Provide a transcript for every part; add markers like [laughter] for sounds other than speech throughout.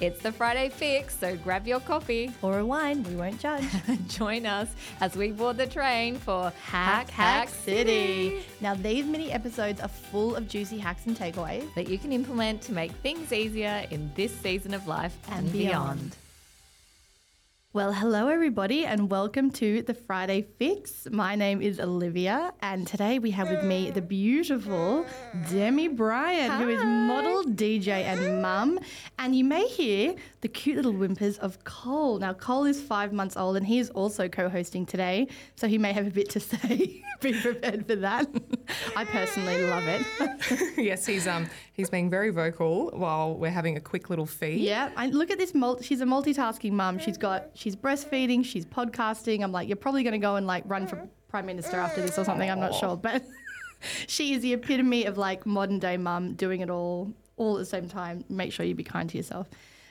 It's the Friday fix, so grab your coffee. Or a wine, we won't judge. [laughs] Join us as we board the train for Hack Hack City. Now, these mini episodes are full of juicy hacks and takeaways. that you can implement to make things easier in this season of life and, And beyond. beyond. Well, hello everybody, and welcome to the Friday Fix. My name is Olivia, and today we have with me the beautiful Demi Bryant, who is model, DJ, and mum. And you may hear the cute little whimpers of Cole. Now, Cole is five months old, and he is also co-hosting today, so he may have a bit to [laughs] say. Be prepared for that. I personally love it. [laughs] yes, he's um he's being very vocal while we're having a quick little feed. Yeah, I look at this. Mul- she's a multitasking mum. She's got she's breastfeeding, she's podcasting. I'm like, you're probably going to go and like run for prime minister after this or something. I'm not sure, but [laughs] she is the epitome of like modern day mum doing it all all at the same time. Make sure you be kind to yourself.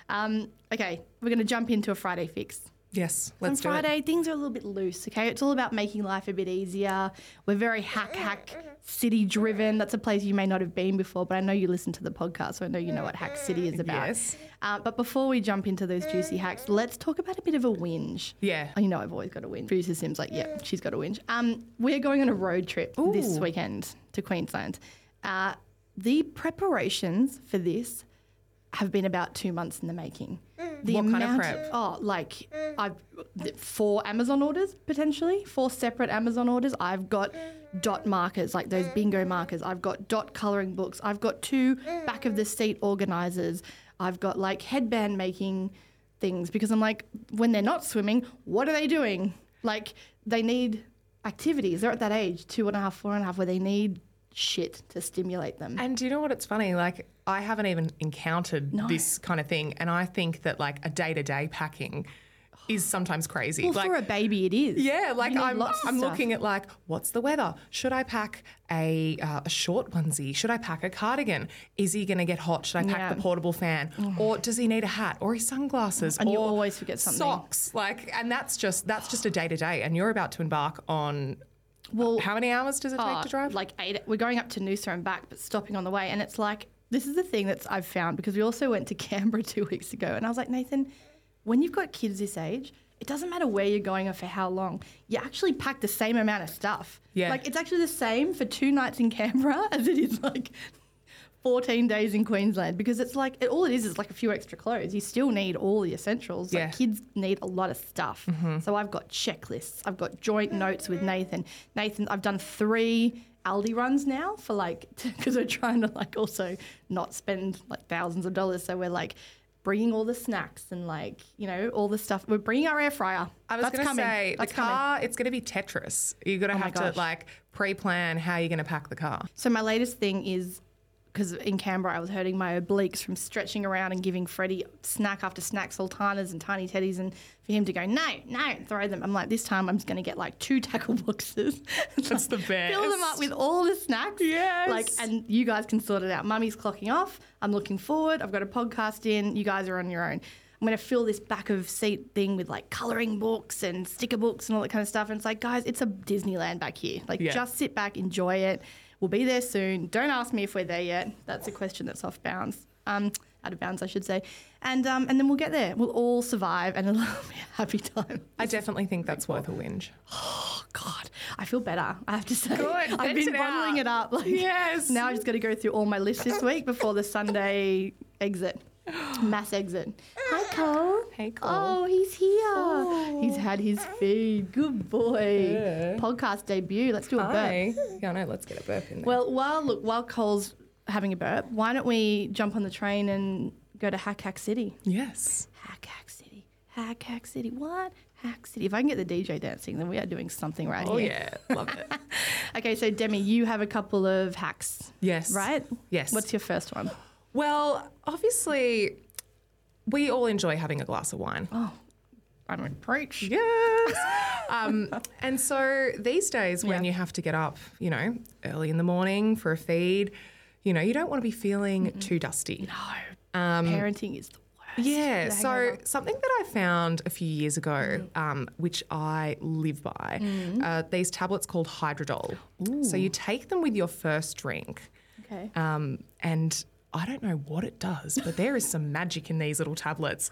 Um, okay, we're going to jump into a Friday fix. Yes, let's On Friday, things are a little bit loose, okay? It's all about making life a bit easier. We're very hack, hack, city driven. That's a place you may not have been before, but I know you listen to the podcast, so I know you know what Hack City is about. Yes. Uh, but before we jump into those juicy hacks, let's talk about a bit of a whinge. Yeah. Oh, you know, I've always got a whinge. Producer Sim's like, yeah, she's got a whinge. Um, we're going on a road trip this weekend to Queensland. Uh, the preparations for this have been about two months in the making. Mm. The What kind of prep? Oh, like mm. I've four Amazon orders potentially, four separate Amazon orders. I've got mm. dot markers, like those bingo markers. I've got dot coloring books. I've got two back of the seat organizers. I've got like headband making things because I'm like, when they're not swimming, what are they doing? Like they need activities. They're at that age, two and a half, four and a half, where they need shit to stimulate them. And do you know what? It's funny. Like I haven't even encountered No. this kind of thing, and I think that like a day to day packing is sometimes crazy. well, like for a baby, it is. Yeah, like I'm, I'm looking at like, what's the weather? Should I pack a, uh, a short onesie? Should I pack a cardigan? Is he going to get hot? Should I pack Yeah. Mm. the portable fan? Or does he need a hat or his sunglasses? And you always forget something. Socks, like, and that's just that's just a day to day. And you're about to embark on. Well, How many hours does it take Oh, to drive? Like eight. We're going up to Noosa and back, but stopping on the way. And it's like, this is the thing that I've found because we also went to [laughs] Canberra two weeks ago. And I was like, Nathan, when you've got kids this age, it doesn't matter where you're going or for how long. You actually pack the same amount of stuff. Yeah. Like, it's actually the same for two nights in Canberra [laughs] as it is like 14 days in Queensland because it's like, it, all it is is like a few extra clothes. You still need all the essentials. Yeah. Like, kids need a lot of stuff. Mm-hmm. So I've got checklists. I've got joint notes with Nathan. Nathan, I've done three Aldi runs now for like [laughs] because we're trying to like also not spend like thousands of dollars. So we're like bringing all the snacks and like you know all the stuff. We're bringing our air fryer. I was going to say That's the coming. car. It's going to be Tetris. You're going to Oh have to like pre-plan how you're going to pack the car. So my latest thing is because in Canberra I was hurting my obliques from stretching around and giving Freddie snack after snack, sultanas and tiny teddies, and for him to go no, no, throw them. I'm like, this time I'm just going to get like two tackle boxes. [laughs] That's the best. Fill them up with all the snacks. Yes. Like, and you guys can sort it out. Mummy's clocking off. I'm looking forward. I've got a podcast in. You guys are on your own. I'm going to fill this back of seat thing with like coloring books and sticker books and all that kind of stuff. And it's like, guys, it's a Disneyland back here. Like, Yeah. just sit back, enjoy it. We'll be there soon. Don't ask me if we're there yet. That's a question that's off bounds. Um, out of bounds, I should say. And um, and then we'll get there. We'll all survive, and it'll [laughs] be a happy time. I definitely think that's worth a whinge. Oh God, I feel better. I have to say. Good, I've been it bottling out. it up. Like, Yes. Now I just got to go through all my lists this week before the Sunday exit, [gasps] mass exit. Hi [gasps] Cole. Hey, Cole. Oh, he's here. Oh. He's had his feed. Good boy. Podcast debut. Let's do a burp. Hi. Yeah, no, let's get a burp in there. Well, while look, while Cole's having a burp, why don't we jump on the train and go to Hack Hack City? yes. Hack Hack City. Hack Hack City. What? Hack City. If I can get the DJ dancing, then we are doing something right Oh here. yeah, love it. [laughs] Okay, so Demi, you have a couple of hacks, Yes. right? Yes. What's your first one? Well, obviously, we all enjoy having a glass of wine. Oh, I don't preach. Yes. [laughs] um, and so these days, when Yeah. you have to get up, you know, early in the morning for a feed, you know, you don't want to be feeling too dusty. No. Um, Parenting is the worst. Yeah. So something that I found a few years ago, um, which I live by, uh, these tablets called Hydrodol. So you take them with your first drink, Okay. um, and I don't know what it does, but there is some magic in these little tablets.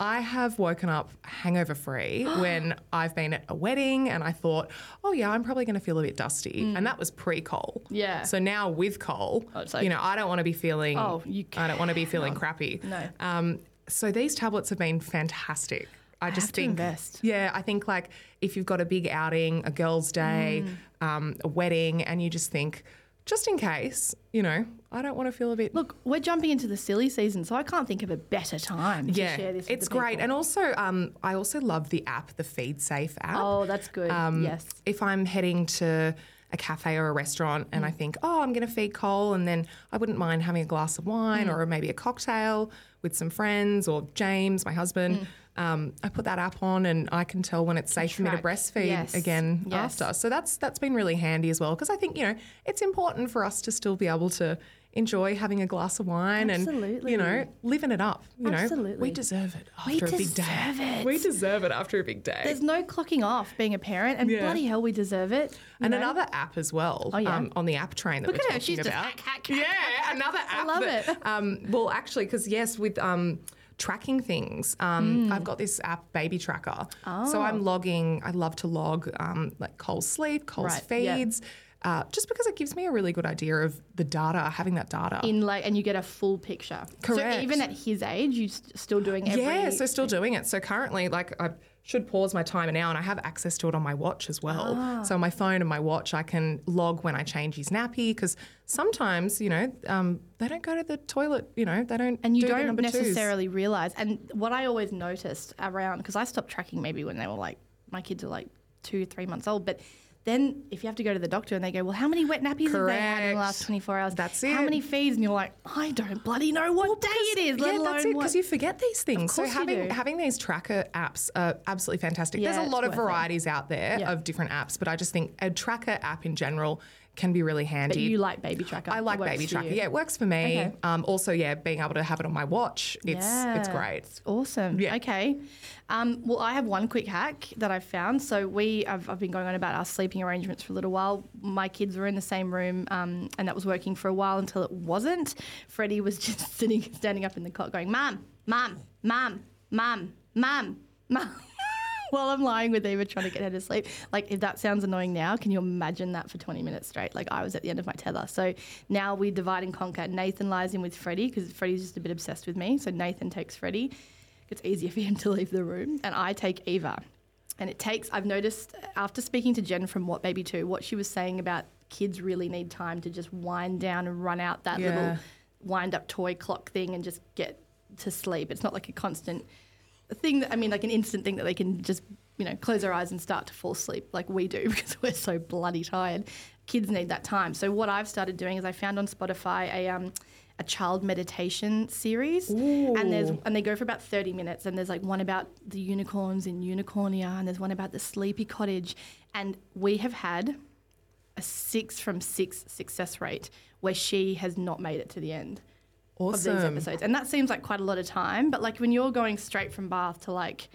I have woken up hangover free [gasps] when I've been at a wedding and I thought, oh, yeah, I'm probably going to feel a bit dusty. And that was pre. Mm. Yeah. So now with Cole, it's like- you know, I don't want to be feeling, Oh, you I don't want to be feeling crappy. No. Um, so these tablets have been fantastic. I just have to think, yeah, I think like if you've got a big outing, a girls' day, Mm. um, a wedding, and you just think, just in case, you know, I don't want to feel a bit. Look, we're jumping into the silly season, so I can't think of a better time to yeah, share this. with it's great, people. and also, um, I also love the app, the Feed Safe app. oh, that's good. Um, yes. If I'm heading to a cafe or a restaurant and Mm. I think, oh, I'm going to feed Cole, and then I wouldn't mind having a glass of wine Mm. or maybe a cocktail with some friends or James, my husband. Mm. Um, I put that app on and I can tell when it's safe for me to breastfeed Yes. again Yes. after. So that's that's been really handy as well because I think you know it's important for us to still be able to enjoy having a glass of wine and you know living it up. You know, we deserve it We after a big day. it. We deserve it after a big day. There's no clocking off being a parent, and Yeah. bloody hell, we deserve it. And know? another app as well Oh, yeah? um, on the app train that Look we're at her, she's just about. hack, hack, hack, yeah, another app. I love that, it. Um, well, actually, because yes, with um, tracking things, um, Hmm. I've got this app, Baby Tracker. Oh. So I'm logging. I love to log um, like Cole's sleep, Cole's Right, feeds. Uh, just because it gives me a really good idea of the data, having that data. in like, and you get a full picture. Correct. So even at his age, you st- still doing every. yeah, so still doing it. So currently, like I should pause my timer now, and I have access to it on my watch as well. Ah. So my phone and my watch, I can log when I change his nappy because sometimes, you know, um, they don't go to the toilet. You know, they don't. and you do don't number twos. necessarily realize. And what I always noticed around, because I stopped tracking maybe when they were like, my kids are like two, three months old, but. Then, if you have to go to the doctor and they go, well, how many wet nappies have they had in the last 24 hours? That's it. How many feeds? And you're like, I don't bloody know what day it is, let yeah, alone that's it because you forget these things. So having having these tracker apps are absolutely fantastic. Yeah, There's a lot of worth it. varieties out there Yeah. of different apps, but I just think a tracker app in general can be really handy. but you like Baby Tracker. I like Baby Tracker. Yeah, it works for me. Okay. Um, also, yeah, being able to have it on my watch, it's it's great. It's awesome. Yeah. Okay. Um, well, I have one quick hack that I've found. So we, I've, I've been going on about our sleeping arrangements for a little while. My kids were in the same room, um, and that was working for a while until it wasn't. Freddie was [laughs] just sitting, standing up in the cot, going, "Mom, mom, mom, mom, mom, mom." While I'm lying with Eva trying to get her to sleep. Like, if that sounds annoying now, can you imagine that for 20 minutes straight? Like, I was at the end of my tether. So now we divide and conquer. Nathan lies in with Freddie because Freddie's just a bit obsessed with me. So Nathan takes Freddie. It's easier for him to leave the room. And I take Eva. And it takes, I've noticed after speaking to Jen from What Baby 2, what she was saying about kids really need time to just wind down and run out that Yeah. little wind up toy clock thing and just get to sleep. It's not like a constant thing that I mean, like an instant thing that they can just you know close their eyes and start to fall asleep like we do [laughs] because we're so bloody tired. Kids need that time. So what I've started doing is I found on Spotify a um a child meditation series and there's and they go for about 30 minutes and there's like one about the unicorns in unicornia and there's one about the sleepy cottage and we have had a six from six success rate where she has not made it to the end of these Awesome. episodes. And that seems like quite a lot of time. But like when you're going straight from bath to like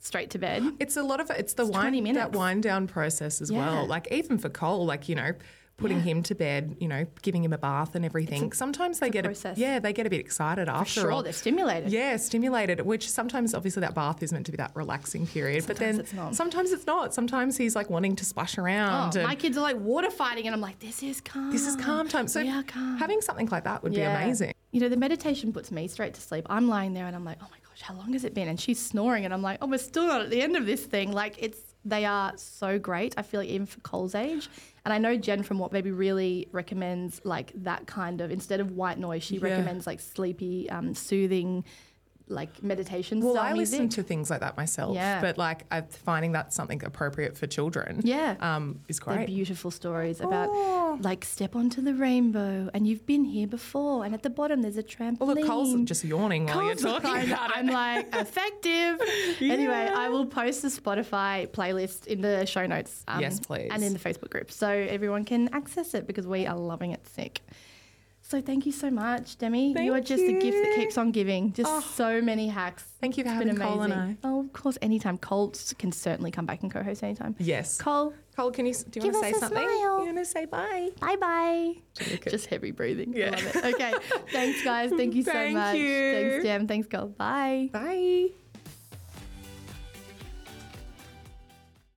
straight to bed, It's a lot of it's the 20 wind that wind down process as Yeah. well. Like even for Cole, like you know, putting Yeah. him to bed, you know, giving him a bath and everything. sometimes they a get process. a, yeah, they get a bit excited after sure, all. they're stimulated. Yeah, stimulated, which sometimes obviously that bath is meant to be that relaxing period, but then it's not. sometimes it's not. Sometimes he's like wanting to splash Oh, around. and my kids are like water fighting, and I'm like, this is calm. this is calm time. So calm. having something like that would Yeah. be amazing. You know, the meditation puts me straight to sleep. I'm lying there and I'm like, oh my gosh, how long has it been? And she's snoring, and I'm like, oh, we're still not at the end of this thing. Like, it's they are so great. I feel like even for Cole's age, and I know Jen from What Baby really recommends like that kind of instead of white noise, she Yeah. recommends like sleepy, um, soothing, like meditation Well, I music. listen to things like that myself, Yeah. but like I'm finding that something appropriate for children. Yeah. um, is They're great. beautiful stories about Oh. like step onto the rainbow and you've been here before and at the bottom there's a trampoline. Well, look, Cole's just yawning while Cole's you're talking about it. I'm like effective. [laughs] Anyway, I will post the Spotify playlist in the show notes. um, Yes, please. And in the Facebook group, so everyone can access it because we are loving it sick. So thank you so much, Demi. you are just a gift that keeps on giving. Just Oh. so many hacks. Thank you for It's been having Cole and amazing. Oh, of course, anytime. Cole can certainly come back and co-host anytime. Yes. Cole, Cole, can you do you want to us say a something? smile. You want to say bye? bye bye. Just heavy breathing. I Yeah. love it. Okay. [laughs] Thanks, guys. Thank you so Thank much. you. Thanks, Jem. Thanks, Cole. Bye. Bye.